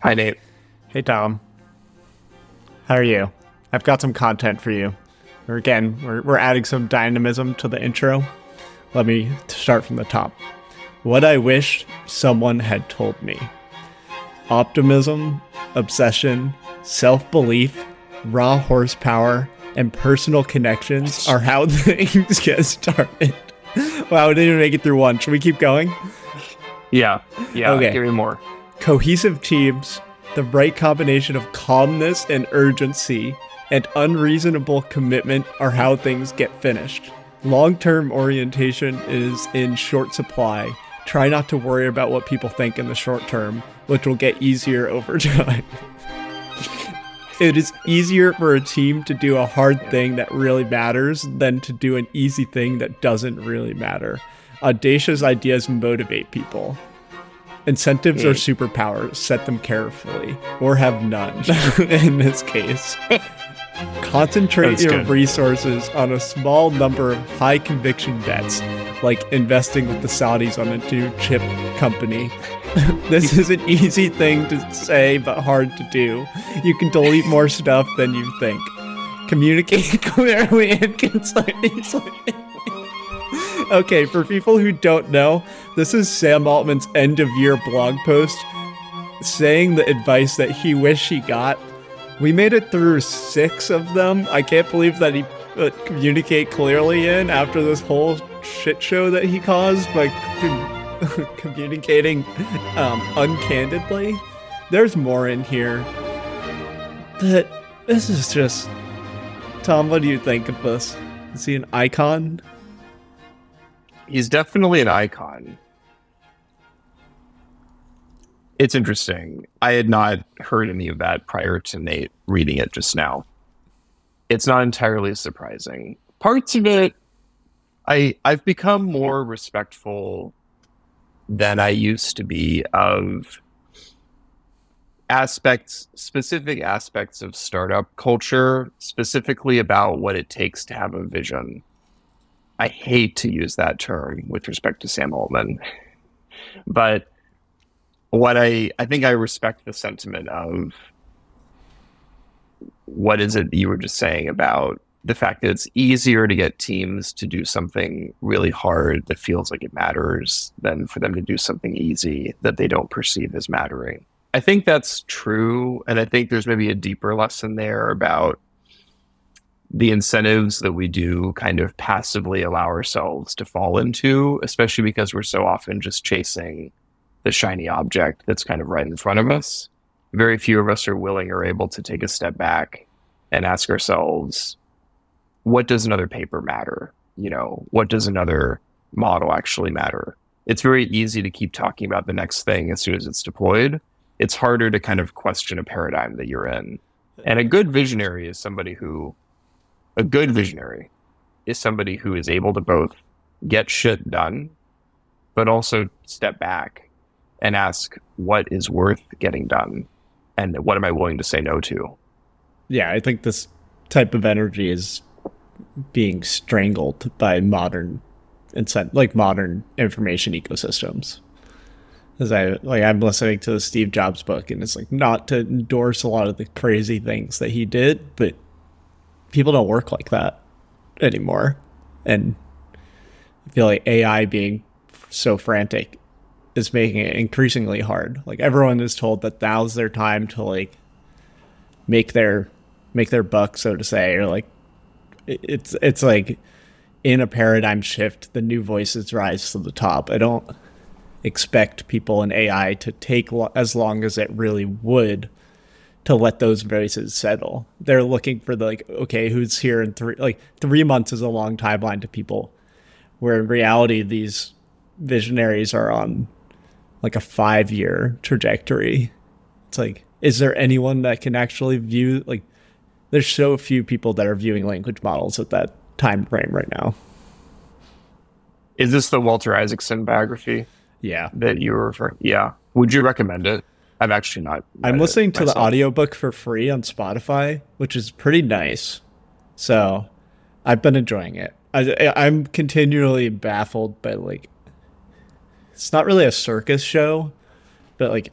Hi, Nate. Hey, Tom. How are you? I've got some content for you. We're, again, we're, we're adding some dynamism to the intro. Let me start from the top. What I wish someone had told me optimism, obsession, self belief, raw horsepower, and personal connections are how things get started. wow, we didn't even make it through one. Should we keep going? Yeah. Yeah. Okay. Give me more. Cohesive teams, the right combination of calmness and urgency, and unreasonable commitment are how things get finished. Long term orientation is in short supply. Try not to worry about what people think in the short term, which will get easier over time. it is easier for a team to do a hard thing that really matters than to do an easy thing that doesn't really matter. Audacious ideas motivate people. Incentives or hmm. superpowers. Set them carefully, or have none in this case. Concentrate That's your good. resources on a small number of high conviction bets, like investing with the Saudis on a new chip company. this is an easy thing to say, but hard to do. You can delete more stuff than you think. Communicate clearly and concisely. Okay, for people who don't know, this is Sam Altman's end of year blog post saying the advice that he wished he got. We made it through six of them. I can't believe that he put communicate clearly in after this whole shit show that he caused by com- communicating um, uncandidly. There's more in here. That this is just. Tom, what do you think of this? Is he an icon? He's definitely an icon. It's interesting. I had not heard any of that prior to Nate reading it just now. It's not entirely surprising. Parts of it, I I've become more respectful than I used to be of aspects, specific aspects of startup culture, specifically about what it takes to have a vision. I hate to use that term with respect to Sam Altman, but what I I think I respect the sentiment of what is it you were just saying about the fact that it's easier to get teams to do something really hard that feels like it matters than for them to do something easy that they don't perceive as mattering. I think that's true, and I think there's maybe a deeper lesson there about the incentives that we do kind of passively allow ourselves to fall into, especially because we're so often just chasing the shiny object that's kind of right in front of us. Very few of us are willing or able to take a step back and ask ourselves, what does another paper matter? You know, what does another model actually matter? It's very easy to keep talking about the next thing as soon as it's deployed. It's harder to kind of question a paradigm that you're in. And a good visionary is somebody who a good visionary is somebody who is able to both get shit done, but also step back and ask what is worth getting done and what am I willing to say no to? Yeah, I think this type of energy is being strangled by modern incent like modern information ecosystems. As I like I'm listening to the Steve Jobs book and it's like not to endorse a lot of the crazy things that he did, but people don't work like that anymore. And I feel like AI being so frantic is making it increasingly hard. Like everyone is told that now's their time to like make their make their buck, so to say, or like it's it's like in a paradigm shift, the new voices rise to the top. I don't expect people in AI to take lo- as long as it really would to let those voices settle. They're looking for the like, okay, who's here in three like three months is a long timeline to people. Where in reality these visionaries are on like a five year trajectory. It's like, is there anyone that can actually view like there's so few people that are viewing language models at that time frame right now. Is this the Walter Isaacson biography Yeah. that you were referring? To. Yeah. Would you recommend it? I've actually not. I'm listening to the audiobook for free on Spotify, which is pretty nice. So I've been enjoying it. I, I'm continually baffled by like, it's not really a circus show, but like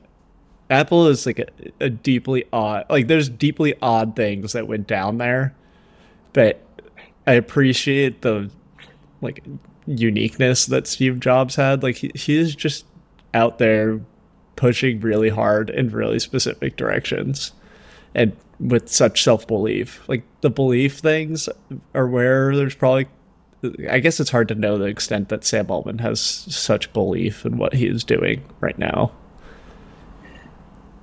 Apple is like a, a deeply odd like there's deeply odd things that went down there, but I appreciate the like uniqueness that Steve Jobs had. Like he, he is just out there pushing really hard in really specific directions and with such self belief. Like the belief things are where there's probably I guess it's hard to know the extent that Sam Altman has such belief in what he is doing right now.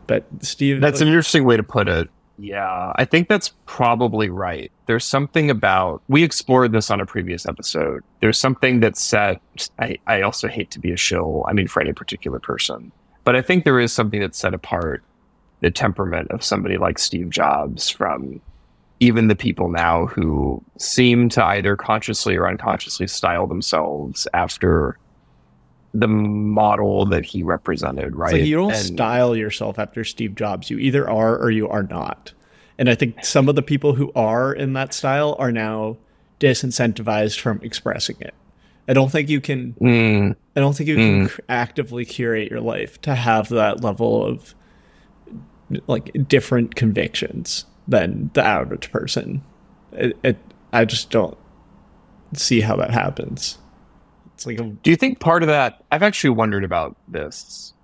But Steve That's like, an interesting way to put it. Yeah, I think that's probably right. There's something about we explored this on a previous episode. There's something that set I, I also hate to be a shill, I mean for any particular person. But I think there is something that set apart the temperament of somebody like Steve Jobs from even the people now who seem to either consciously or unconsciously style themselves after the model that he represented, right? you don't and, style yourself after Steve Jobs. You either are or you are not. And I think some of the people who are in that style are now disincentivized from expressing it. I don't think you can. Mm, I don't think you mm. can actively curate your life to have that level of like different convictions than the average person. It, it I just don't see how that happens. It's like a, Do you think part of that I've actually wondered about this.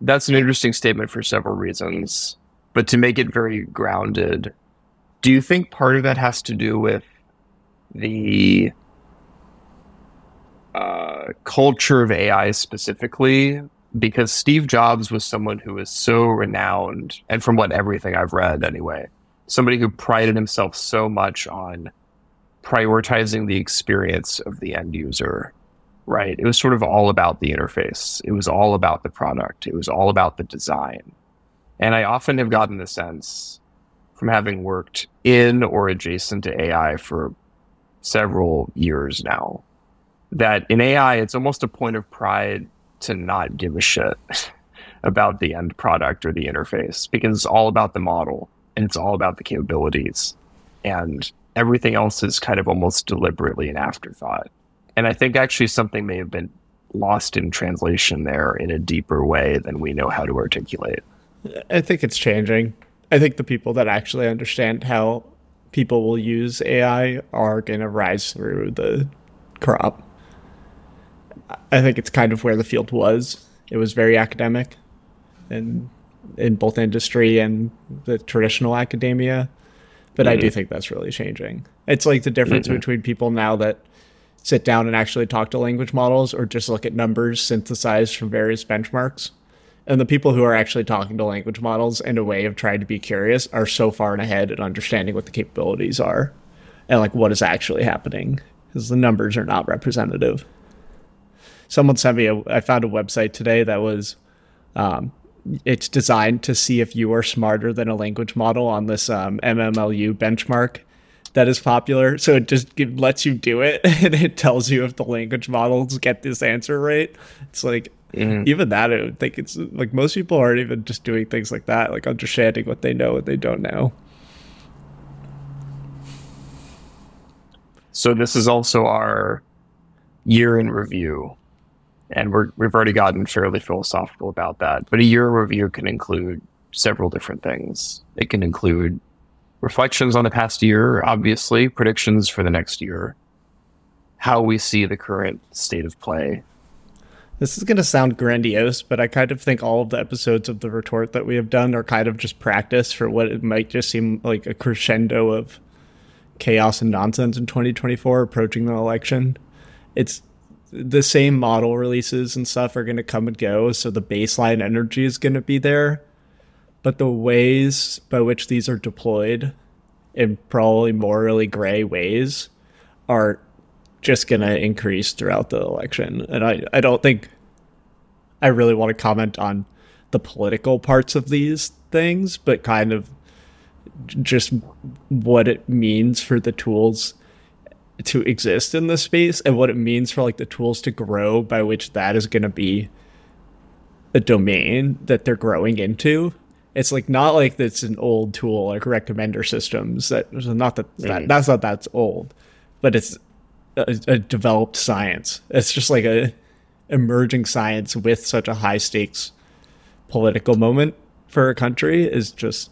That's an interesting statement for several reasons, but to make it very grounded, do you think part of that has to do with the uh, culture of AI specifically because Steve Jobs was someone who was so renowned, and from what everything I've read anyway, somebody who prided himself so much on prioritizing the experience of the end user, right? It was sort of all about the interface, it was all about the product, it was all about the design. And I often have gotten the sense from having worked in or adjacent to AI for several years now that in AI, it's almost a point of pride to not give a shit about the end product or the interface because it's all about the model and it's all about the capabilities. And everything else is kind of almost deliberately an afterthought. And I think actually something may have been lost in translation there in a deeper way than we know how to articulate. I think it's changing. I think the people that actually understand how people will use AI are going to rise through the crop. I think it's kind of where the field was. It was very academic, and in both industry and the traditional academia. But mm-hmm. I do mm-hmm. think that's really changing. It's like the difference mm-hmm. between people now that sit down and actually talk to language models or just look at numbers synthesized from various benchmarks. And the people who are actually talking to language models in a way of trying to be curious are so far ahead in understanding what the capabilities are and like what is actually happening because the numbers are not representative someone sent me a, I found a website today that was, um, it's designed to see if you are smarter than a language model on this um, MMLU benchmark that is popular. So it just it lets you do it and it tells you if the language models get this answer right. It's like, mm-hmm. even that, I don't think it's like most people aren't even just doing things like that, like understanding what they know and they don't know. So this is also our year in review and we're, we've already gotten fairly philosophical about that. But a year review can include several different things. It can include reflections on the past year, obviously, predictions for the next year, how we see the current state of play. This is going to sound grandiose, but I kind of think all of the episodes of the retort that we have done are kind of just practice for what it might just seem like a crescendo of chaos and nonsense in 2024 approaching the election. It's the same model releases and stuff are going to come and go. So the baseline energy is going to be there. But the ways by which these are deployed in probably morally gray ways are just going to increase throughout the election. And I, I don't think I really want to comment on the political parts of these things, but kind of just what it means for the tools to exist in this space and what it means for like the tools to grow by which that is going to be a domain that they're growing into it's like not like it's an old tool like recommender systems that not that, that mm. that's not that's old but it's a, a, developed science it's just like a emerging science with such a high stakes political moment for a country is just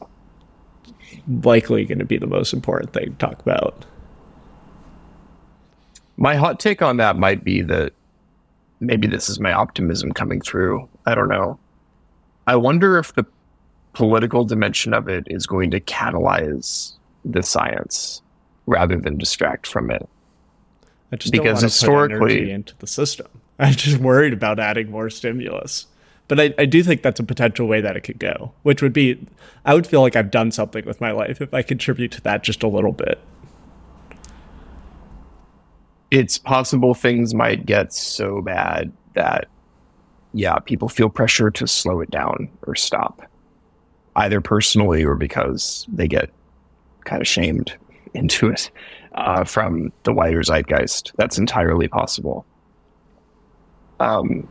likely going to be the most important thing to talk about. My hot take on that might be that maybe this is my optimism coming through. I don't know. I wonder if the political dimension of it is going to catalyze the science rather than distract from it. I just because historically into the system. I'm just worried about adding more stimulus. But I, I do think that's a potential way that it could go, which would be I would feel like I've done something with my life if I contribute to that just a little bit. It's possible things might get so bad that yeah, people feel pressure to slow it down or stop, either personally or because they get kind of shamed into it uh, from the wider zeitgeist. That's entirely possible. Um,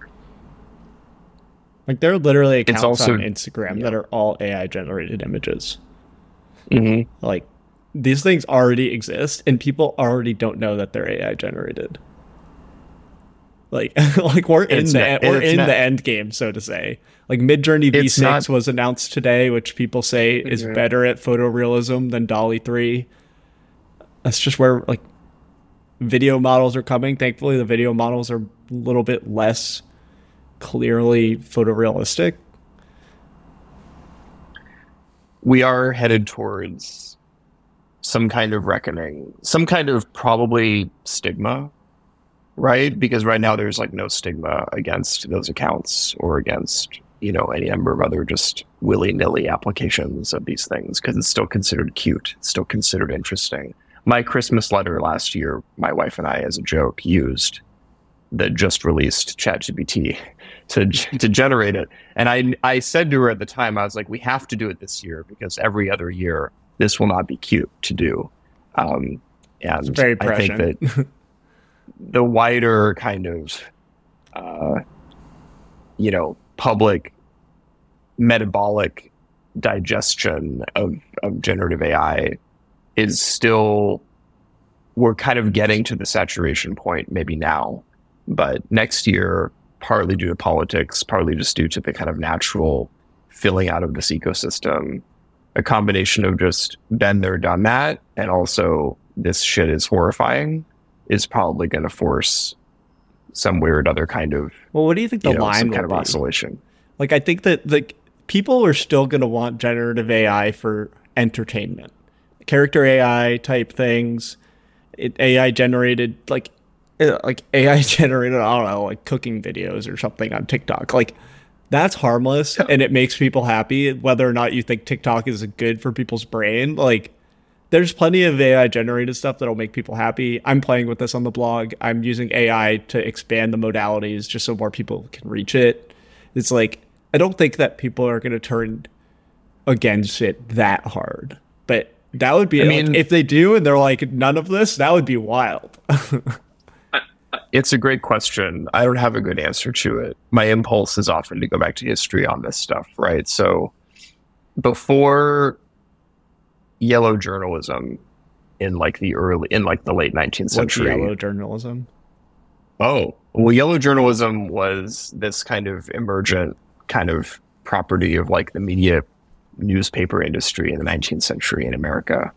like there are literally accounts also, on Instagram yeah. that are all AI generated images. Mm-hmm. Like these things already exist, and people already don't know that they're AI generated. Like, like we're in the not, we're in not, the end game, so to say. Like Midjourney V6 not, was announced today, which people say is yeah. better at photorealism than DALL-E 3. That's just where like video models are coming. Thankfully, the video models are a little bit less clearly photorealistic. We are headed towards some kind of reckoning, some kind of probably stigma right? Because right now there's like no stigma against those accounts or against, you know, any number of other just willy nilly applications of these things because it's still considered cute, it's still considered interesting. My Christmas letter last year, my wife and I, as a joke, used the just released ChatGPT to to generate it, and I I said to her at the time, I was like, we have to do it this year because every other year this will not be cute to do. Um, and very I think that the wider kind of, uh, you know, public metabolic digestion of, of generative AI is still, we're kind of getting to the saturation point maybe now. But next year, partly due to politics, partly just due to the kind of natural filling out of this ecosystem, a combination of just been there, done that, and also this shit is horrifying is probably going to force some weird other kind of well what do you think the you know, line kind of oscillation. Like i think that like people are still going to want generative ai for entertainment. Character ai type things it, ai generated like uh, like ai generated i don't know like cooking videos or something on tiktok. Like that's harmless yeah. and it makes people happy whether or not you think tiktok is good for people's brain like there's plenty of AI generated stuff that'll make people happy. I'm playing with this on the blog. I'm using AI to expand the modalities just so more people can reach it. It's like I don't think that people are going to turn against it that hard, but that would be I mean, like, if they do and they're like none of this, that would be wild. it's a great question. I don't have a good answer to it. My impulse is often to go back to history on this stuff, right? So before yellow journalism in like the early in like the late 19th century. yellow journalism? Oh, well, yellow journalism was this kind of emergent kind of property of like the media newspaper industry in the 19th century in America,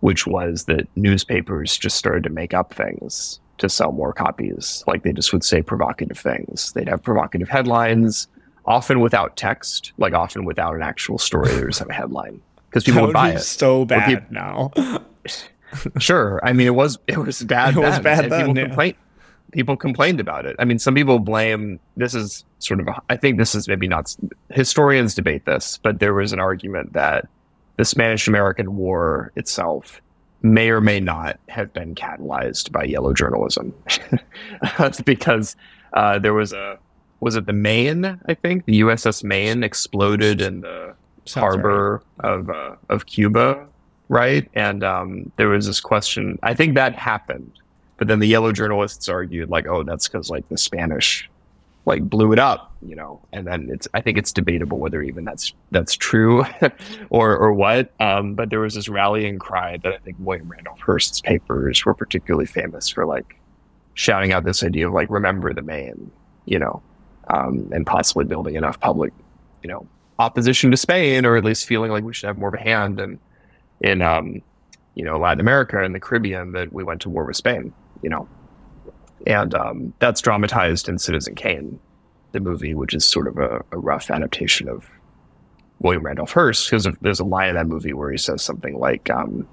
which was that newspapers just started to make up things to sell more copies. Like they just would say provocative things. They'd have provocative headlines, often without text, like often without an actual story. They just have a headline because people would buy it. So bad people, now. sure, I mean it was it was bad. It was bad. then, people yeah. complained. People complained about it. I mean, some people blame. This is sort of. A, I think this is maybe not. Historians debate this, but there was an argument that the Spanish American War itself may or may not have been catalyzed by yellow journalism. That's because uh, there was a was it the Maine? I think the USS Maine exploded in the Sounds harbor right. of uh, of Cuba, right? And um, there was this question. I think that happened, but then the yellow journalists argued like, "Oh, that's because like the Spanish like blew it up," you know. And then it's I think it's debatable whether even that's that's true or or what. Um, but there was this rallying cry that I think William Randolph Hearst's papers were particularly famous for, like shouting out this idea of like remember the Maine, you know, um, and possibly building enough public, you know, opposition to Spain, or at least feeling like we should have more of a hand in in um, you know Latin America and the Caribbean that we went to war with Spain. You know, and um, that's dramatized in Citizen Kane, the movie, which is sort of a, a rough adaptation of William Randolph Hearst. Because there's a line in that movie where he says something like, um,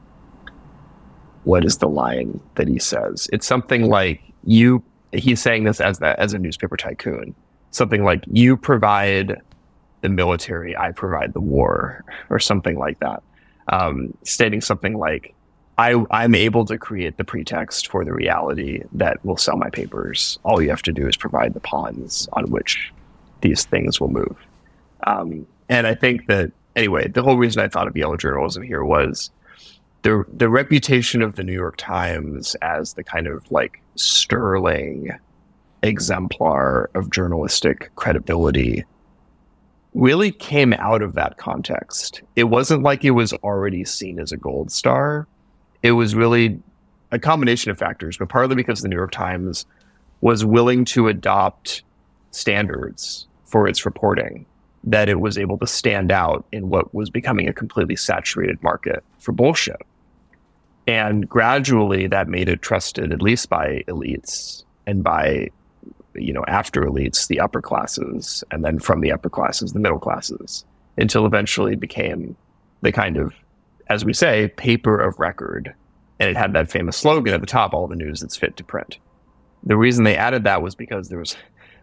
"What is the line that he says?" It's something like you. He's saying this as that as a newspaper tycoon. Something like you provide the military, I provide the war, or something like that. Um, stating something like I, I'm able to create the pretext for the reality that will sell my papers. All you have to do is provide the pawns on which these things will move. Um, and I think that anyway, the whole reason I thought of yellow journalism here was the the reputation of the New York Times as the kind of like sterling exemplar of journalistic credibility really came out of that context. It wasn't like it was already seen as a gold star it was really a combination of factors, but partly because the New York Times was willing to adopt standards for its reporting, that it was able to stand out in what was becoming a completely saturated market for bullshit. And gradually that made it trusted, at least by elites and by, you know, after elites, the upper classes, and then from the upper classes, the middle classes, until eventually it became the kind of as we say, paper of record. And it had that famous slogan at the top, all the news that's fit to print. The reason they added that was because there was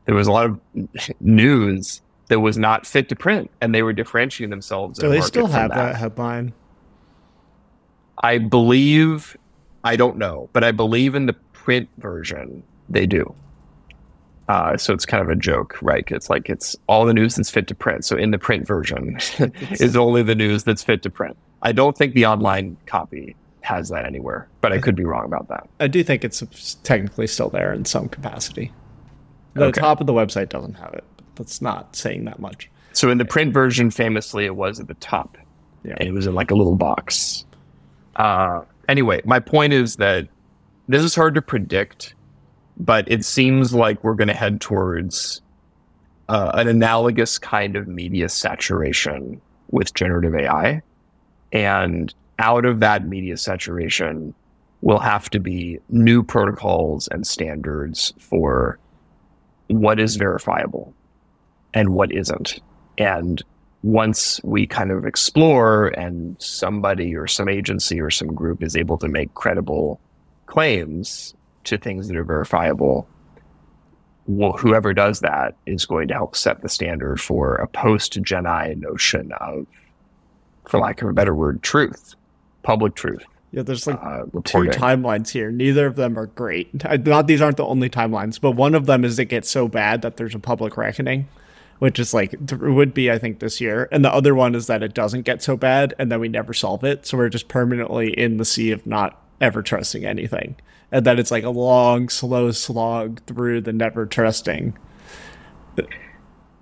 there was a lot of news that was not fit to print and they were differentiating themselves. Do they still have that. that headline? I believe I don't know, but I believe in the print version they do. Uh, so it's kind of a joke, right? It's like it's all the news that's fit to print. So in the print version is only the news that's fit to print. I don't think the online copy has that anywhere, but I could be wrong about that. I do think it's technically still there in some capacity. The okay. top of the website doesn't have it. That's not saying that much. So in the print version, famously, it was at the top, yeah. and it was in like a little box. Uh, anyway, my point is that this is hard to predict, but it seems like we're going to head towards uh, an analogous kind of media saturation with generative AI and out of that media saturation will have to be new protocols and standards for what is verifiable and what isn't. And once we kind of explore and somebody or some agency or some group is able to make credible claims to things that are verifiable, well, whoever does that is going to help set the standard for a post Gen AI notion of for lack of a better word, truth, public truth. Yeah, there's like uh, two timelines here. Neither of them are great. Not these aren't the only timelines, but one of them is it gets so bad that there's a public reckoning, which is like would be I think this year, and the other one is that it doesn't get so bad and then we never solve it, so we're just permanently in the sea of not ever trusting anything, and that it's like a long, slow slog through the never trusting.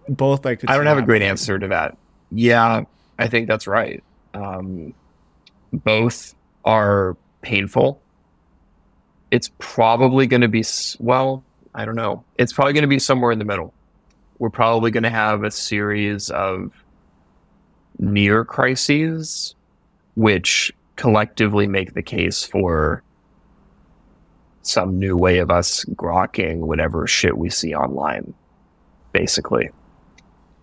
Both like. I don't have a great answer to that. Yeah, I think that's right. Um, both are painful. It's probably going to be, well, I don't know. It's probably going to be somewhere in the middle. We're probably going to have a series of near crises, which collectively make the case for some new way of us grokking whatever shit we see online, basically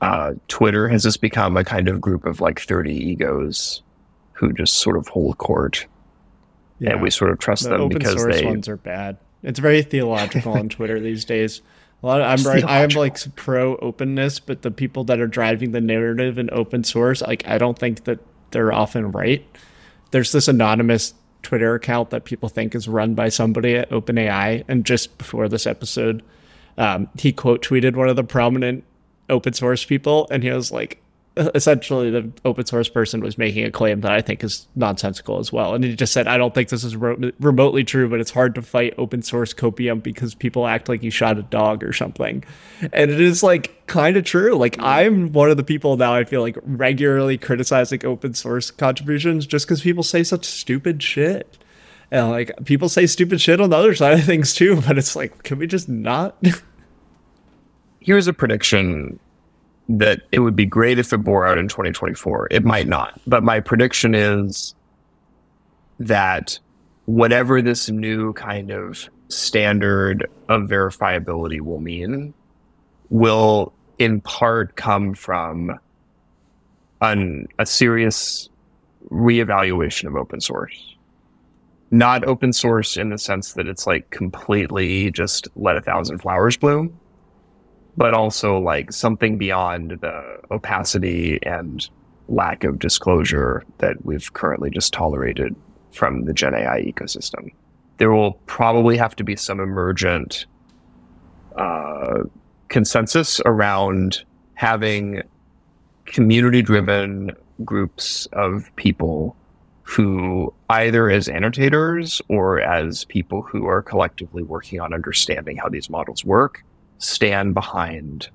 uh, Twitter has just become a kind of group of like 30 egos who just sort of hold court. Yeah. And we sort of trust the them open because source they ones are bad. It's very theological on Twitter these days. A lot of, I'm right, I'm like pro openness, but the people that are driving the narrative in open source, like I don't think that they're often right. There's this anonymous Twitter account that people think is run by somebody at OpenAI, and just before this episode, um, he quote tweeted one of the prominent open source people, and he was like, essentially the open source person was making a claim that I think is nonsensical as well. And he just said, I don't think this is re- remotely true, but it's hard to fight open source copium because people act like you shot a dog or something. And it is like kind of true. Like mm-hmm. I'm one of the people now I feel like regularly criticizing open source contributions just because people say such stupid shit. And like people say stupid shit on the other side of things too, but it's like, can we just not? here's a prediction that it would be great if it bore out in 2024. It might not, but my prediction is that whatever this new kind of standard of verifiability will mean will in part come from an, a serious reevaluation of open source. Not open source in the sense that it's like completely just let a thousand flowers bloom, but also like something beyond the opacity and lack of disclosure that we've currently just tolerated from the Gen AI ecosystem. There will probably have to be some emergent uh, consensus around having community driven groups of people who either as annotators or as people who are collectively working on understanding how these models work stand behind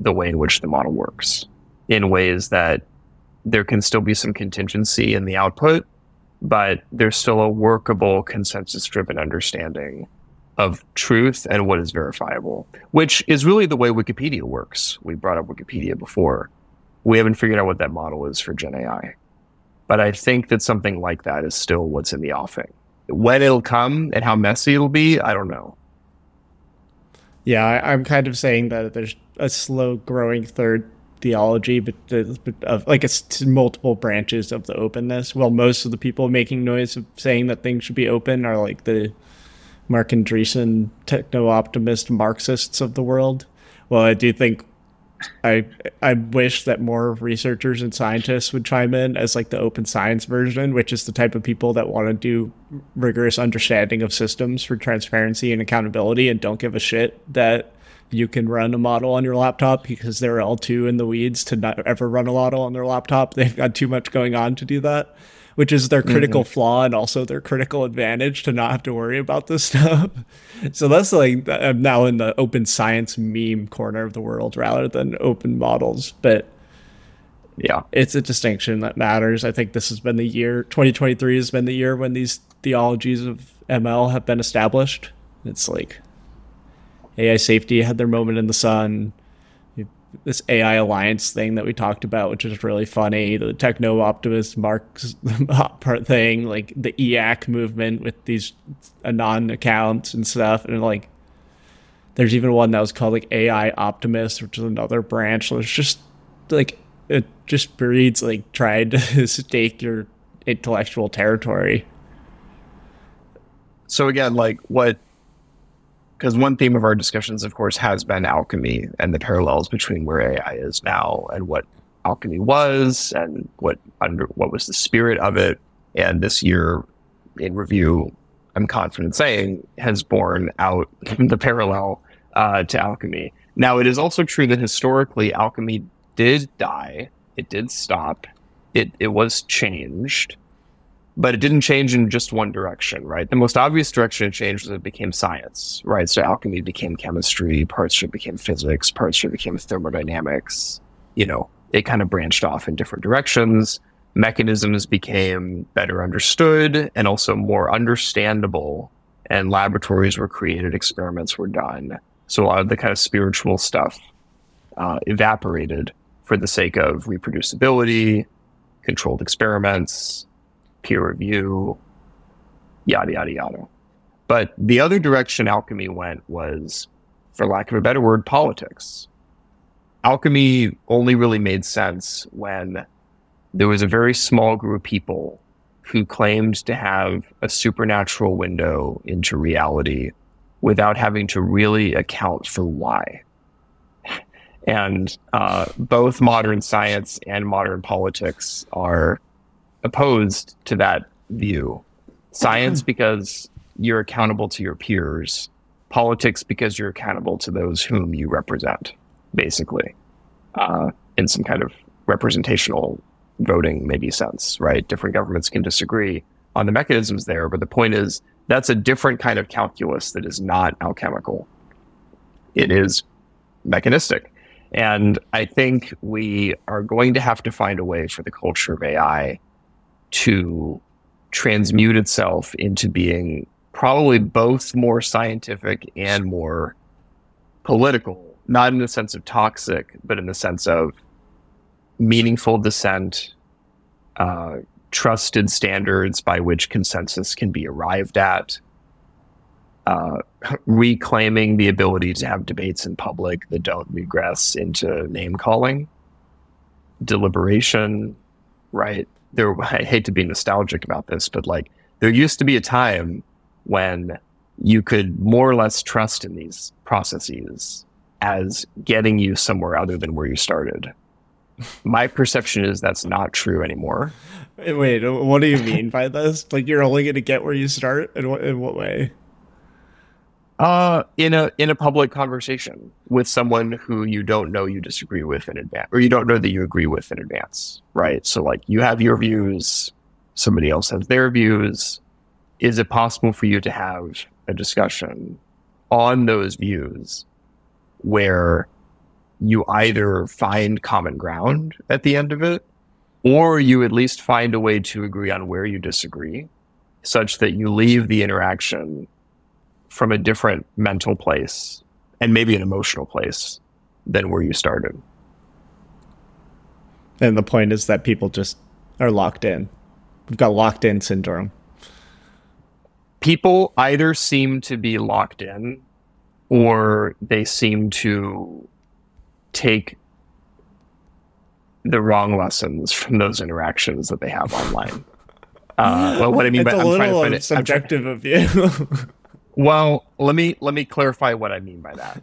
the way in which the model works in ways that there can still be some contingency in the output, but there's still a workable consensus driven understanding of truth and what is verifiable, which is really the way Wikipedia works. We brought up Wikipedia before. We haven't figured out what that model is for Gen AI. But I think that something like that is still what's in the offing. When it'll come and how messy it'll be, I don't know. Yeah, I, am kind of saying that there's a slow growing third theology, but, the of like it's multiple branches of the openness. Well, most of the people making noise of saying that things should be open are like the Marc Andreessen techno optimist Marxists of the world. Well, I do think I I wish that more researchers and scientists would chime in as like the open science version, which is the type of people that want to do rigorous understanding of systems for transparency and accountability and don't give a shit that you can run a model on your laptop because they're all too in the weeds to not ever run a model on their laptop. They've got too much going on to do that which is their critical mm-hmm. flaw and also their critical advantage to not have to worry about this stuff. so that's like I'm now in the open science meme corner of the world rather than open models, but yeah, it's a distinction that matters. I think this has been the year 2023 has been the year when these theologies of ML have been established. It's like AI safety had their moment in the sun this AI alliance thing that we talked about, which is really funny. The techno optimist Marx part thing, like the e/acc movement with these anon accounts and stuff, and like there's even one that was called like AI optimist, which is another branch. So it's just like it just breeds like trying to stake your intellectual territory. So again, like what because one theme of our discussions, of course, has been alchemy and the parallels between where AI is now and what alchemy was and what under what was the spirit of it. And this year in review, I'm confident saying has borne out the parallel uh, to alchemy. Now, it is also true that historically alchemy did die. It did stop. It it was changed but it didn't change in just one direction, right? The most obvious direction it changed was it became science, right? So alchemy became chemistry, parts of it became physics, parts of it became thermodynamics. You know, it kind of branched off in different directions. Mechanisms became better understood and also more understandable. And laboratories were created, experiments were done. So a lot of the kind of spiritual stuff uh, evaporated for the sake of reproducibility, controlled experiments, peer review, yada, yada, yada. But the other direction alchemy went was, for lack of a better word, politics. Alchemy only really made sense when there was a very small group of people who claimed to have a supernatural window into reality without having to really account for why. And uh, both modern science and modern politics are opposed to that view. Science because you're accountable to your peers, politics because you're accountable to those whom you represent, basically, uh, in some kind of representational voting maybe sense, right? Different governments can disagree on the mechanisms there, but the point is that's a different kind of calculus that is not alchemical. It is mechanistic. And I think we are going to have to find a way for the culture of AI to transmute itself into being probably both more scientific and more political not in the sense of toxic, but in the sense of meaningful dissent, uh, trusted standards by which consensus can be arrived at, uh, reclaiming the ability to have debates in public that don't regress into name calling, deliberation, right? There, I hate to be nostalgic about this, but like there used to be a time when you could more or less trust in these processes as getting you somewhere other than where you started. My perception is that's not true anymore. Wait, what do you mean by this? Like you're only going to get where you start? In what in what way? Uh, in a in a public conversation with someone who you don't know you disagree with in advance, or you don't know that you agree with in advance, right? So like you have your views, somebody else has their views. Is it possible for you to have a discussion on those views where you either find common ground at the end of it, or you at least find a way to agree on where you disagree, such that you leave the interaction from a different mental place and maybe an emotional place than where you started. And the point is that people just are locked in. We've got locked in syndrome. People either seem to be locked in or they seem to take the wrong lessons from those interactions that they have online. Uh, well, what I mean it's by a I'm trying to little find it, subjective of you. well, let me let me clarify what I mean by that.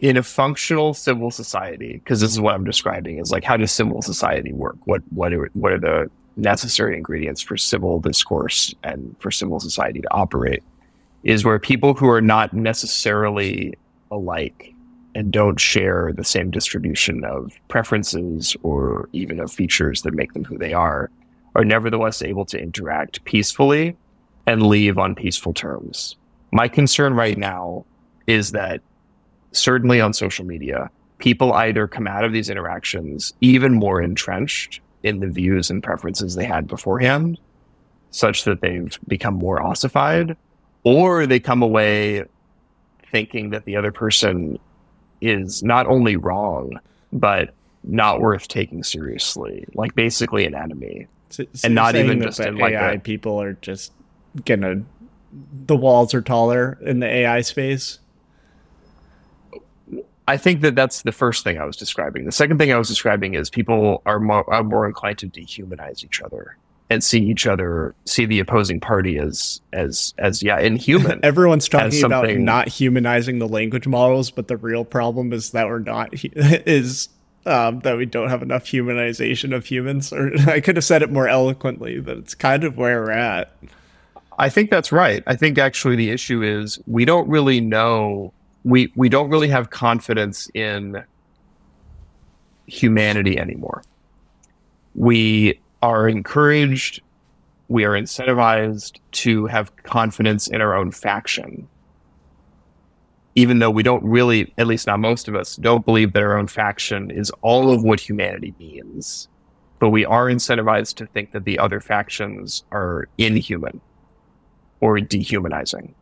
In a functional civil society, because this is what I'm describing, is like how does civil society work? What what are, what are the necessary ingredients for civil discourse and for civil society to operate? Is where people who are not necessarily alike and don't share the same distribution of preferences or even of features that make them who they are, are nevertheless able to interact peacefully and leave on peaceful terms. My concern right now is that certainly on social media, people either come out of these interactions even more entrenched in the views and preferences they had beforehand, such that they've become more ossified, or they come away thinking that the other person is not only wrong, but not worth taking seriously. Like basically an enemy. So- so And not even just in, like, AI people are just gonna the walls are taller in the AI space. I think that that's the first thing I was describing. The second thing I was describing is people are more, are more inclined to dehumanize each other and see each other, see the opposing party as as as yeah, inhuman. Everyone's talking about not humanizing the language models, but the real problem is that we're not is um, that we don't have enough humanization of humans. Or I could have said it more eloquently, but it's kind of where we're at. I think that's right. I think actually the issue is we don't really know we we don't really have confidence in humanity anymore. We are encouraged, we are incentivized to have confidence in our own faction. Even though we don't really, at least not most of us, don't believe that our own faction is all of what humanity means. But we are incentivized to think that the other factions are inhuman or dehumanizing.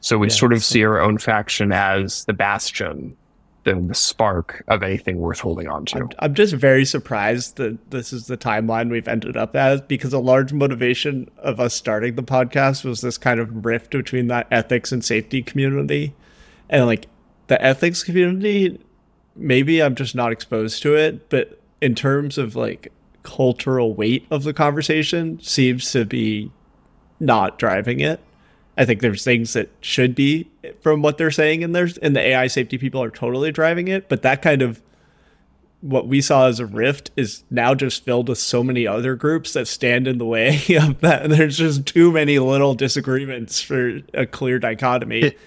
So we sort of see our own faction as the bastion, the, the spark of anything worth holding on to. I'm, I'm just very surprised that this is the timeline we've ended up as because a large motivation of us starting the podcast was this kind of rift between that ethics and safety community. And like the ethics community, maybe I'm just not exposed to it, but in terms of like cultural weight of the conversation, seems to be not driving it. I think there's things that should be from what they're saying in there's and the AI safety people are totally driving it. But that kind of what we saw as a rift is now just filled with so many other groups that stand in the way of that. And there's just too many little disagreements for a clear dichotomy. It-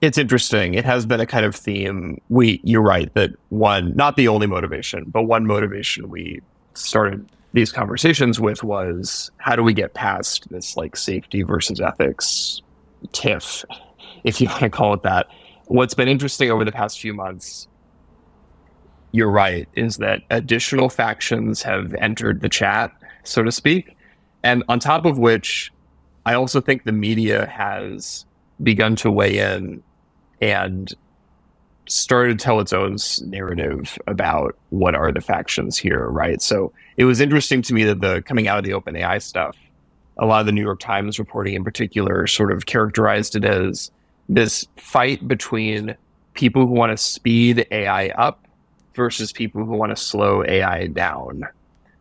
it's interesting. It has been a kind of theme. We, you're right that one, not the only motivation, but one motivation we started these conversations with was how do we get past this like safety versus ethics tiff, if you want to call it that. What's been interesting over the past few months, you're right, is that additional factions have entered the chat, so to speak. And on top of which, I also think the media has begun to weigh in and started to tell its own narrative about what are the factions here, right? So it was interesting to me that the coming out of the OpenAI stuff, a lot of the New York Times reporting in particular sort of characterized it as this fight between people who want to speed AI up versus people who want to slow AI down,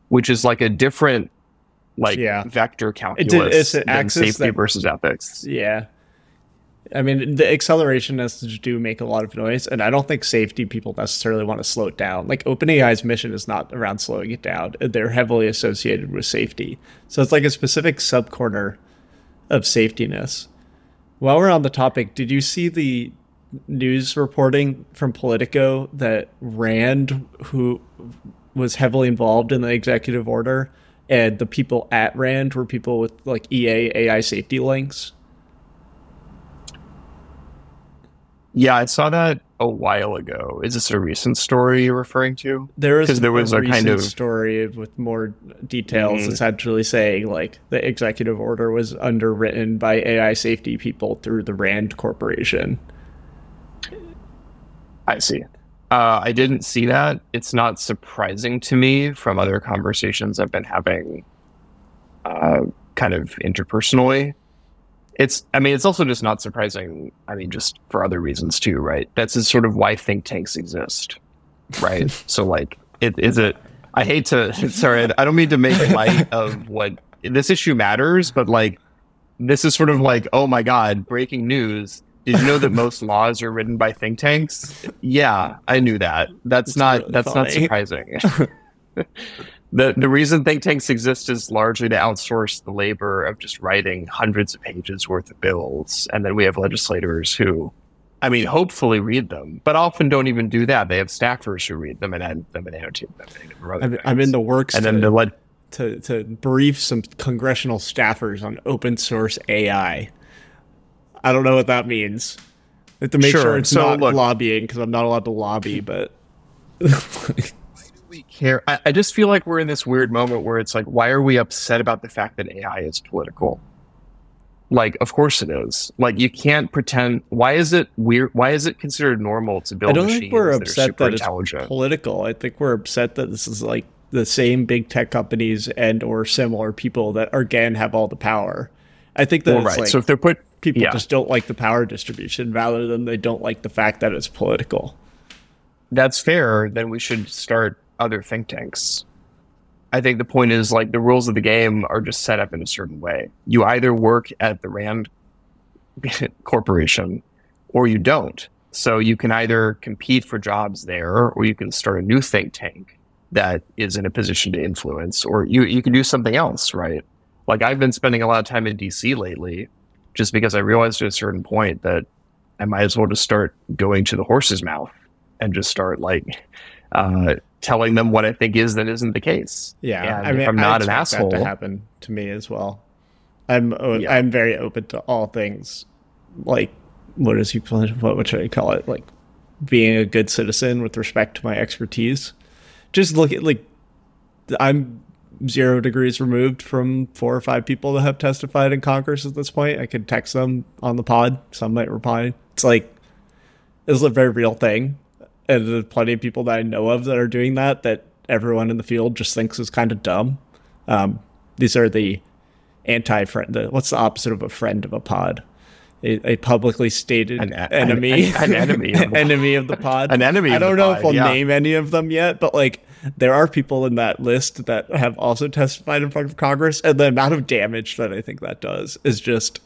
which is like a different like yeah. vector calculus it's, it's than safety that, versus ethics. Yeah. I mean, the accelerationists do make a lot of noise, and I don't think safety people necessarily want to slow it down. Like OpenAI's mission is not around slowing it down; they're heavily associated with safety. So it's like a specific subcorner of safetiness. While we're on the topic, did you see the news reporting from Politico that Rand, who was heavily involved in the executive order, and the people at Rand were people with like EA AI safety links? Yeah, I saw that a while ago. Is this a recent story you're referring to? There is there was a, kind of story with more details, mm-hmm. essentially saying like the executive order was underwritten by AI safety people through the Rand Corporation. I see. Uh, I didn't see that. It's not surprising to me from other conversations I've been having, uh, kind of interpersonally it's i mean it's also just not surprising i mean just for other reasons too right? That's sort of why think tanks exist right? So like it is it i hate to sorry i don't mean to make light of what this issue matters but like this is sort of like oh my god breaking news. Did you know that most laws are written by think tanks? Yeah i knew that. That's, not really that's funny. not surprising the the reason think tanks exist is largely to outsource the labor of just writing hundreds of pages worth of bills, and then we have legislators who, I mean, hopefully read them, but often don't even do that. They have staffers who read them and edit them and annotate them. I'm, I'm, in the works, and to, then the le- to to brief some congressional staffers on open source AI. I don't know what that means. To make sure, sure it's so not look, lobbying because I'm not allowed to lobby, but. we care? I, I just feel like we're in this weird moment where it's like, why are we upset about the fact that AI is political? Like, of course it is. Like, you can't pretend. Why is it weird? Why is it considered normal to build? I don't think we're upset that, that it's political. I think we're upset that this is like the same big tech companies and or similar people that again have all the power. I think that well, right. Like, so if they're put, people yeah. just don't like the power distribution rather than they don't like the fact that it's political. That's fair. Then we should start other think tanks. I think the point is like the rules of the game are just set up in a certain way. You either work at the Rand Corporation or you don't. So you can either compete for jobs there or you can start a new think tank that is in a position to influence or you, you can do something else, right? Like I've been spending a lot of time in DC lately just because I realized at a certain point that I might as well just start going to the horse's mouth and just start like uh, telling them what I think is that isn't the case. Yeah, and I mean, I'm not an asshole. That to happen to me as well. I'm yeah. I'm very open to all things, like what is he what should I call it? Like being a good citizen with respect to my expertise. Just look at like I'm zero degrees removed from four or five people that have testified in Congress at this point. I could text them on the pod. Some might reply. It's like it's a very real thing and there's plenty of people that I know of that are doing that that everyone in the field just thinks is kind of dumb. Um, these are the anti-friend. The, what's the opposite of a friend of a pod? A, a publicly stated an, enemy, an, an enemy, of enemy of the pod. An enemy. I don't know pod, if we'll yeah. name any of them yet, but like there are people in that list that have also testified in front of Congress, and the amount of damage that I think that does is just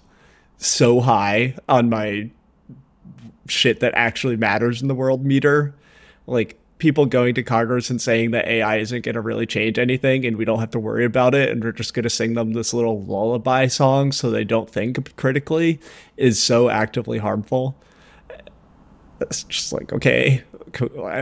so high on my shit that actually matters in the world meter. Like people going to Congress and saying that AI isn't going to really change anything and we don't have to worry about it and we're just going to sing them this little lullaby song so they don't think critically is so actively harmful. It's just like, okay,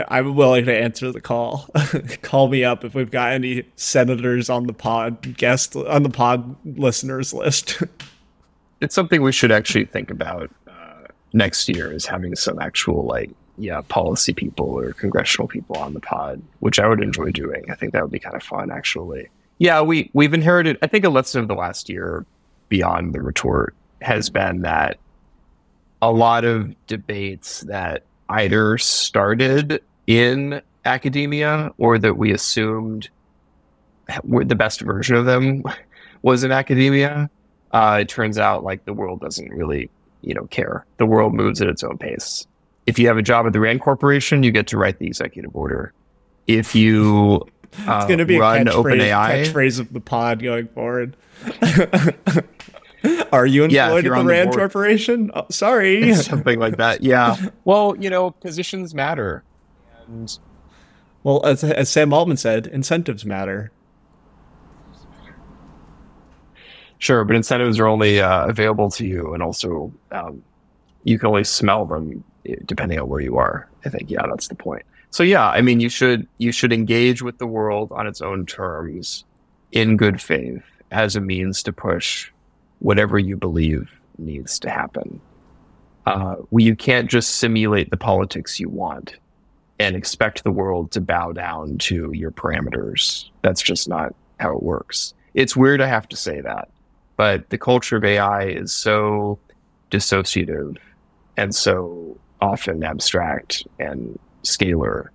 I'm willing to answer the call. call me up if we've got any senators on the pod guest on the pod listeners list. it's something we should actually think about next year is having some actual like yeah policy people or congressional people on the pod, which I would enjoy doing. I think that would be kind of fun actually. Yeah, we we've inherited. I think a lesson of the last year beyond the retort has been that a lot of debates that either started in academia or that we assumed were the best version of them was in academia. Uh, it turns out like the world doesn't really, you know, care. The world moves at its own pace. If you have a job at the Rand Corporation, you get to write the executive order. If you uh, it's going to be run a catchphrase, catchphrase of the pod going forward. Are you employed yeah, at the Rand the Corporation? Oh, sorry, something like that. Yeah. Well, you know, positions matter. And well, as, as Sam Altman said, incentives matter. Sure, but incentives are only uh, available to you, and also um, you can only smell them eh, depending on where you are. I think, yeah, that's the point. So yeah, I mean, you should you should engage with the world on its own terms, in good faith, as a means to push whatever you believe needs to happen. Uh, you can't just simulate the politics you want and expect the world to bow down to your parameters. That's just not how it works. It's weird I have to say that, but the culture of AI is so dissociative and so often abstract and scalar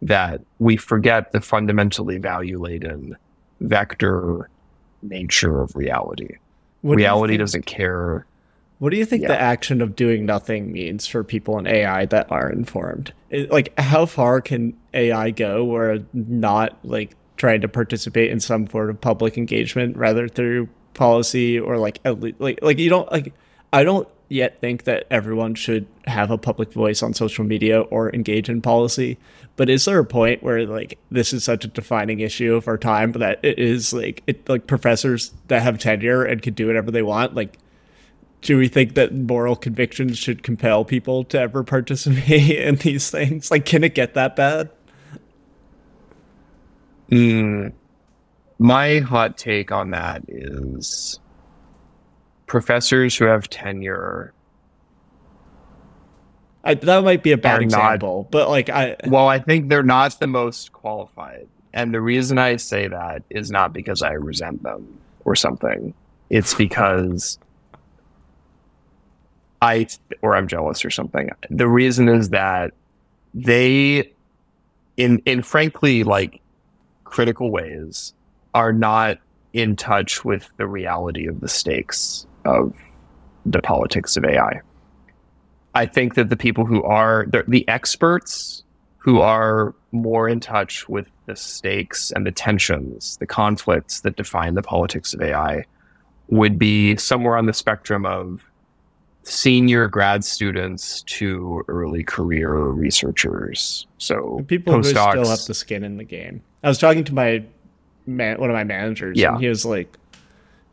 that we forget the fundamentally value laden vector nature of reality. What reality do doesn't care. What do you think yeah. the action of doing nothing means for people in AI that are informed? It, like, how far can AI go where not like trying to participate in some sort of public engagement, rather through policy or like like like you don't like I don't yet think that everyone should have a public voice on social media or engage in policy. But is there a point where like this is such a defining issue of our time that it is like it like professors that have tenure and can do whatever they want? Like, do we think that moral convictions should compel people to ever participate in these things? Like, can it get that bad? Mm, my hot take on that is professors who have tenure I, that might be a bad example, not, but like I well, I think they're not the most qualified, and the reason I say that is not because I resent them or something. It's because I or I'm jealous or something. The reason is that they, in in frankly like critical ways, are not in touch with the reality of the stakes of the politics of AI. I think that the people who are the, the experts who are more in touch with the stakes and the tensions, the conflicts that define the politics of AI would be somewhere on the spectrum of senior grad students to early career researchers. So people who still have the skin in the game. I was talking to my man, one of my managers, yeah. and he was like,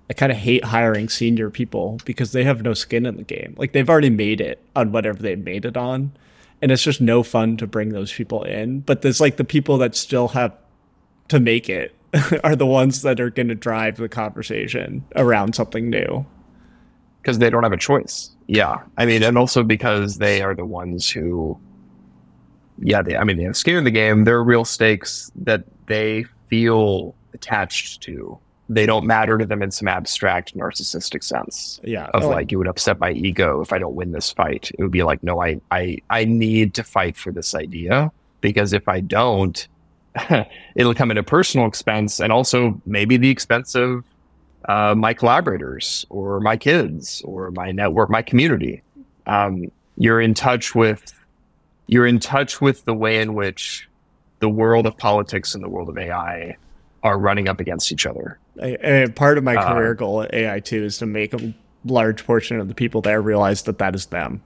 I kind of hate hiring senior people because they have no skin in the game. Like they've already made it on whatever they've made it on. And it's just no fun to bring those people in. But there's like the people that still have to make it are the ones that are going to drive the conversation around something new. Because they don't have a choice. Yeah. I mean, and also because they are the ones who, yeah, they, I mean, they have skin in the game. There are real stakes that they feel attached to they don't matter to them in some abstract narcissistic sense. Yeah. Of like, like, it would upset my ego if I don't win this fight. It would be like, no, I I I need to fight for this idea because if I don't, it'll come at a personal expense and also maybe the expense of uh, my collaborators or my kids or my network, my community. Um, you're in touch with you're in touch with the way in which the world of politics and the world of AI are running up against each other. I, part of my uh, career goal at AI2 is to make a large portion of the people there realize that that is them.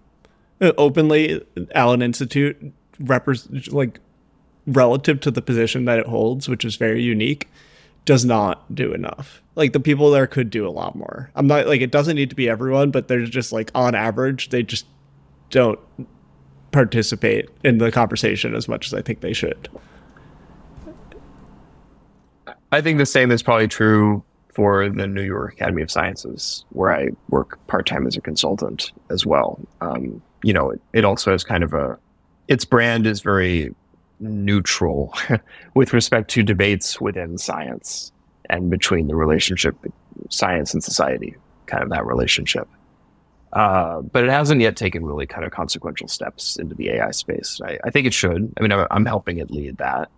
Uh, openly, Allen Institute like relative to the position that it holds, which is very unique, does not do enough. Like the people there could do a lot more. I'm not like it doesn't need to be everyone, but there's just like on average they just don't participate in the conversation as much as I think they should. I think the same is probably true for the New York Academy of Sciences, where I work part time as a consultant as well. Um, you know, it, it, also has kind of a, its brand is very neutral with respect to debates within science and between the relationship science and society, kind of that relationship. Uh, but it hasn't yet taken really kind of consequential steps into the AI space. I, I think it should. I mean, I'm, I'm helping it lead that,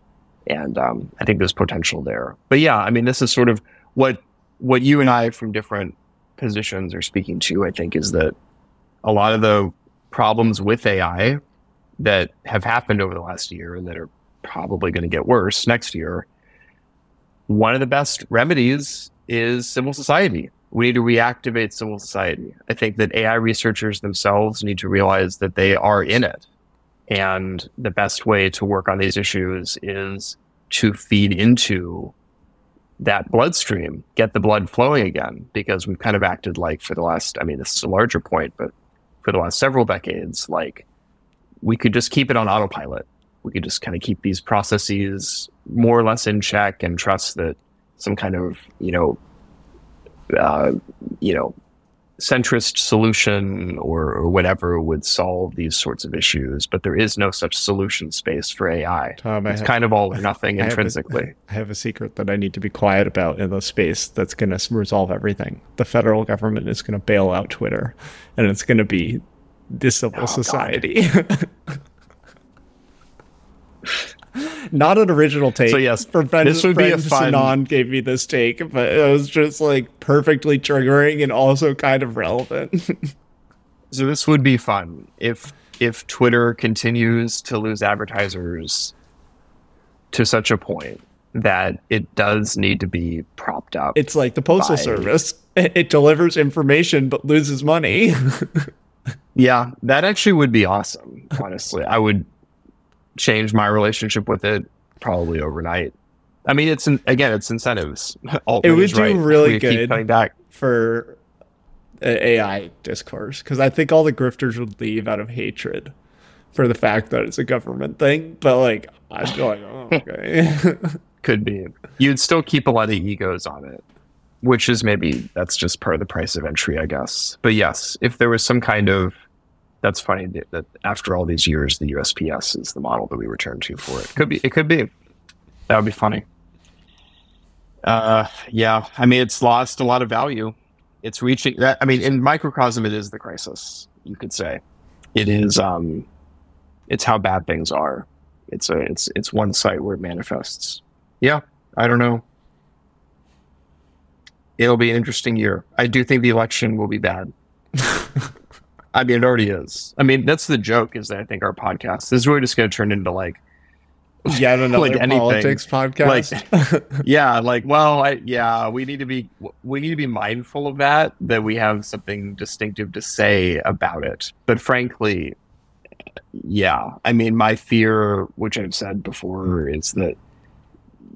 and um, I think there's potential there. But yeah, I mean, this is sort of what what you and I from different positions are speaking to. I think is that a lot of the problems with AI that have happened over the last year and that are probably going to get worse next year. One of the best remedies is civil society we need to reactivate civil society. I think that AI researchers themselves need to realize that they are in it. And the best way to work on these issues is to feed into that bloodstream, get the blood flowing again, because we've kind of acted like for the last, I mean, this is a larger point, but for the last several decades, like we could just keep it on autopilot. We could just kind of keep these processes more or less in check and trust that some kind of, you know, uh, you know, centrist solution or, or, whatever would solve these sorts of issues, but there is no such solution space for AI. Tom, it's have, kind of all or nothing I intrinsically. Have a, I have a secret that I need to be quiet about in the space that's going to resolve everything. The federal government is going to bail out Twitter, and it's going to be the civil oh, society. Not an original take. So yes, for friend, this would be a fun. Sinan gave me this take, but it was just like perfectly triggering and also kind of relevant. so this would be fun if if Twitter continues to lose advertisers to such a point that it does need to be propped up. It's like the postal by... service. It delivers information but loses money. yeah, that actually would be awesome. Honestly, I would change my relationship with it probably overnight. I mean, it's in, again, it's incentives. it would do right. really we good coming back. for AI discourse because I think all the grifters would leave out of hatred for the fact that it's a government thing. But like, I'd be like, oh, okay. Could be. You'd still keep a lot of egos on it, which is maybe that's just part of the price of entry, I guess. But yes, if there was some kind of that's funny that after all these years, the USPS is the model that we return to for it. Could be. It could be. That would be funny. Uh, yeah. I mean, it's lost a lot of value. It's reaching that. I mean, in microcosm, it is the crisis. You could say it is. Um, it's how bad things are. It's a. It's it's one site where it manifests. Yeah. I don't know. It'll be an interesting year. I do think the election will be bad. I mean, it already is. I mean, that's the joke is that I think our podcast is really just going to turn into like, yeah, another like anything. politics podcast. Like, yeah, like, well, I, yeah, we need to be, we need to be mindful of that, that we have something distinctive to say about it. But frankly, yeah, I mean, my fear, which I've said before, is that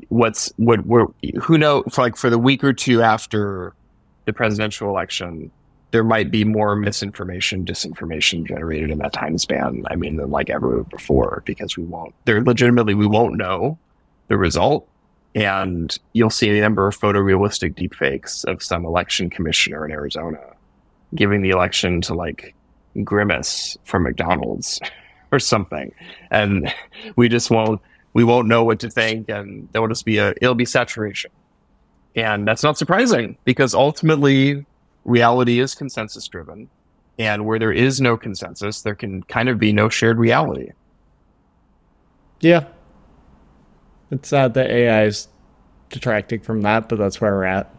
what's what we're who know for like for the week or two after the presidential election there might be more misinformation, disinformation generated in that time span. I mean, than like ever before, because we won't, there legitimately, we won't know the result. And you'll see a number of photorealistic deepfakes of some election commissioner in Arizona giving the election to like Grimace from McDonald's or something. And we just won't, we won't know what to think. And there will just be a, it'll be saturation. And that's not surprising because ultimately reality is consensus driven. And where there is no consensus, there can kind of be no shared reality. Yeah. It's sad that AI is detracting from that, but that's where we're at.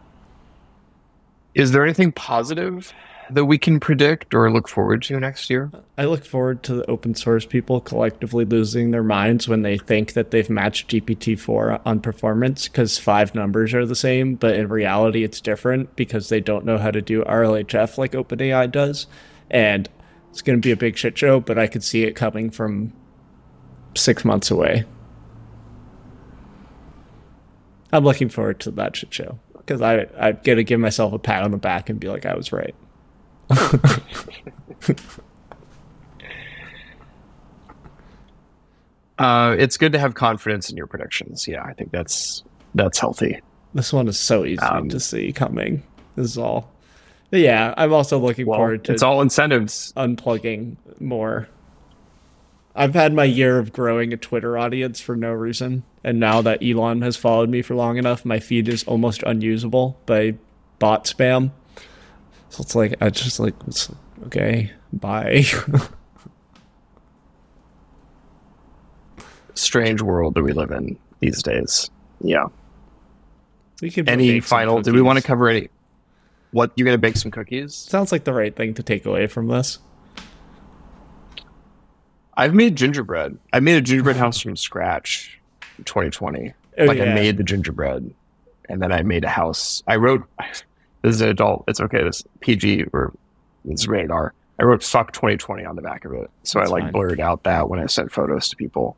Is there anything positive that we can predict or look forward to next year? I look forward to the open source people collectively losing their minds when they think that they've matched GPT-4 on performance because five numbers are the same, but in reality it's different because they don't know how to do RLHF like OpenAI does. And it's going to be a big shit show, but I could see it coming from six months away. I'm looking forward to that shit show because I I get to give myself a pat on the back and be like I was right. uh, it's good to have confidence in your predictions. Yeah, I think that's that's healthy. This one is so easy um, to see coming. This is all. But yeah, I'm also looking well, forward to. It's all incentives. Unplugging more. I've had my year of growing a Twitter audience for no reason, and now that Elon has followed me for long enough, my feed is almost unusable by bot spam. So it's like I just like Okay, bye. Strange world that we live in these days. Yeah. we can Any final? Do we want to cover any? What you're gonna bake some cookies? Sounds like the right thing to take away from this. I've made gingerbread. I made a gingerbread house from scratch in 2020. Oh, like yeah. I made the gingerbread, and then I made a house. I wrote. This is an adult. It's okay. This PG or it's rated R. I wrote "fuck 2020" on the back of it, so That's I like fine. blurred out that when I sent photos to people.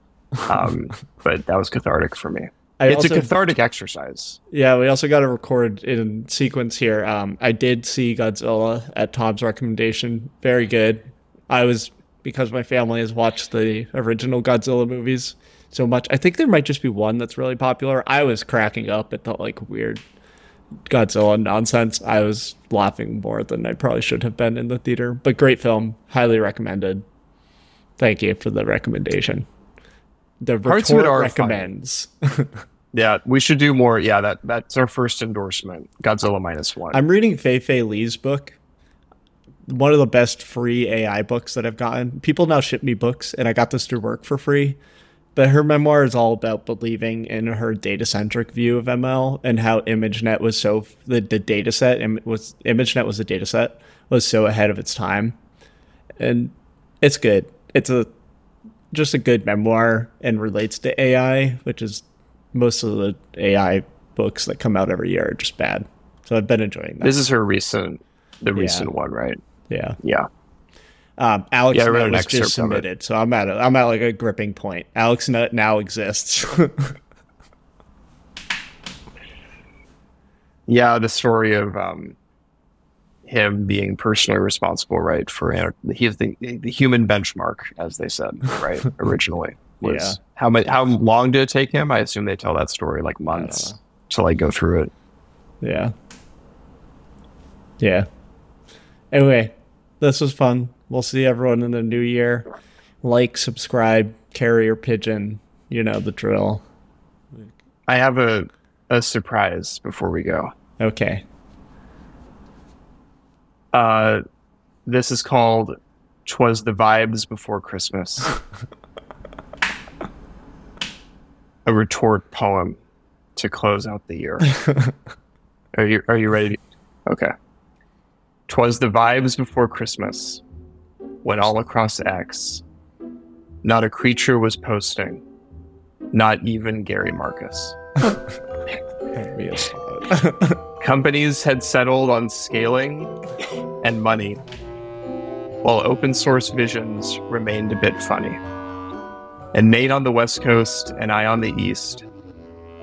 Um, but that was cathartic for me. I it's also, a cathartic exercise. yeah, we also got to record in sequence here. Um, I did see Godzilla at Tom's recommendation. Very good. I was because my family has watched the original Godzilla movies so much. I think there might just be one that's really popular. I was cracking up at the like weird Godzilla nonsense. I was laughing more than I probably should have been in the theater. But great film, highly recommended. Thank you for the recommendation. The Parts retort recommends. Yeah, we should do more. Yeah, that that's our first endorsement. Godzilla minus one. I'm reading Fei-Fei Li's book. One of the best free AI books that I've gotten. People now ship me books, and I got this through work for free. But her memoir is all about believing in her data centric view of ML and how ImageNet was so the, the data set was ImageNet was the data set was so ahead of its time, and it's good. It's a just a good memoir and relates to AI, which is most of the AI books that come out every year are just bad. So I've been enjoying that. this is her recent, the recent one, right? yeah. Yeah. Um, Alex Yeah, Nut was just submitted, so I'm at a, I'm at like a gripping point. AlexNet now exists. Yeah, the story of um, him being personally responsible, right? For he's the the human benchmark, as they said, right? Originally, was Yeah. how much? How long did it take him? I assume they tell that story like months to like go through it. yeah. Yeah. Anyway, this was fun. We'll see everyone in the new year. Like, subscribe, carrier pigeon. You know the drill. I have a a surprise before we go. Okay. Uh, this is called "Twas the Vibes Before Christmas," a retort poem to close out the year. are you Are you ready? Okay. "Twas the vibes before Christmas, when all across X, not a creature was posting, not even Gary Marcus." Hand me a spot. Companies had settled on scaling and money, while open source visions remained a bit funny. And Nate on the West Coast and I on the East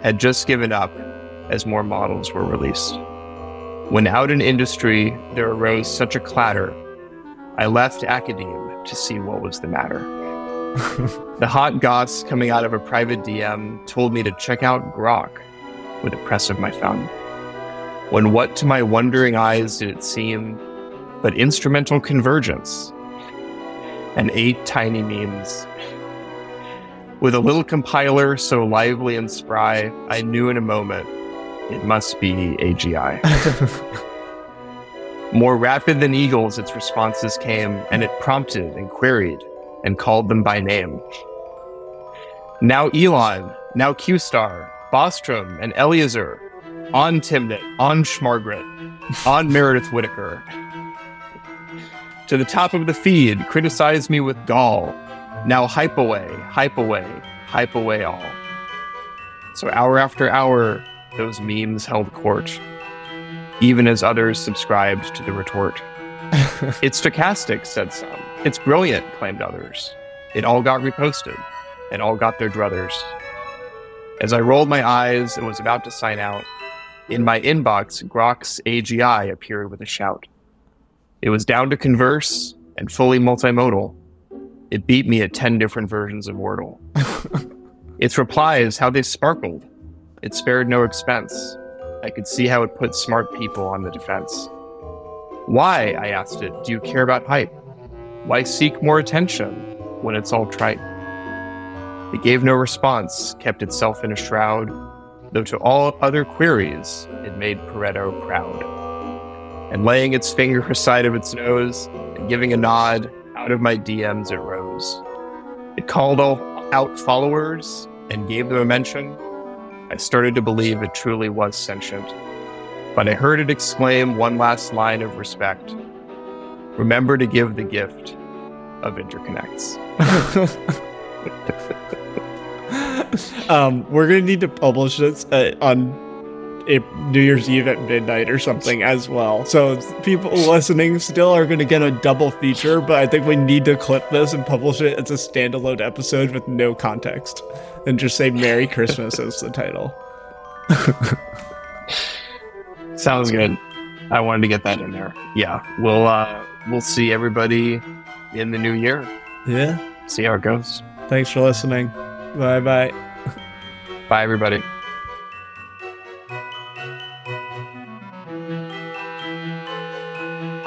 had just given up as more models were released. When out in industry there arose such a clatter, I left academe to see what was the matter. the hot goss coming out of a private DM told me to check out Grok with a press of my thumb when what to my wondering eyes did it seem but instrumental convergence and eight tiny memes. With a little compiler so lively and spry, I knew in a moment it must be AGI. More rapid than eagles, its responses came, and it prompted and queried and called them by name. Now Elon, now Qstar, Bostrom, and Eliezer, on Timnit, on Schmargret, on Meredith Whittaker. To the top of the feed, criticize me with gall. Now hype away, hype away, hype away all. So hour after hour, those memes held court, even as others subscribed to the retort. it's stochastic, said some. It's brilliant, claimed others. It all got reposted, and all got their druthers. As I rolled my eyes and was about to sign out, in my inbox, Grok's AGI appeared with a shout. It was down to converse and fully multimodal. It beat me at 10 different versions of Wordle. its replies, how they sparkled. It spared no expense. I could see how it put smart people on the defense. Why, I asked it, do you care about hype? Why seek more attention when it's all trite? It gave no response, kept itself in a shroud, though to all other queries it made Pareto proud. and laying its finger aside of its nose and giving a nod, out of my DMs it rose. It called all out followers and gave them a mention. I started to believe it truly was sentient. But I heard it exclaim one last line of respect Remember to give the gift of interconnects. um, we're gonna need to publish this uh, on New Year's Eve at midnight or something as well. So people listening still are gonna get a double feature, but I think we need to clip this and publish it as a standalone episode with no context, and just say "Merry Christmas" as the title. Sounds good. I wanted to get that in there. Yeah, we'll uh, we'll see everybody in the new year. Yeah. See how it goes. Thanks for listening. Bye bye. Bye, everybody.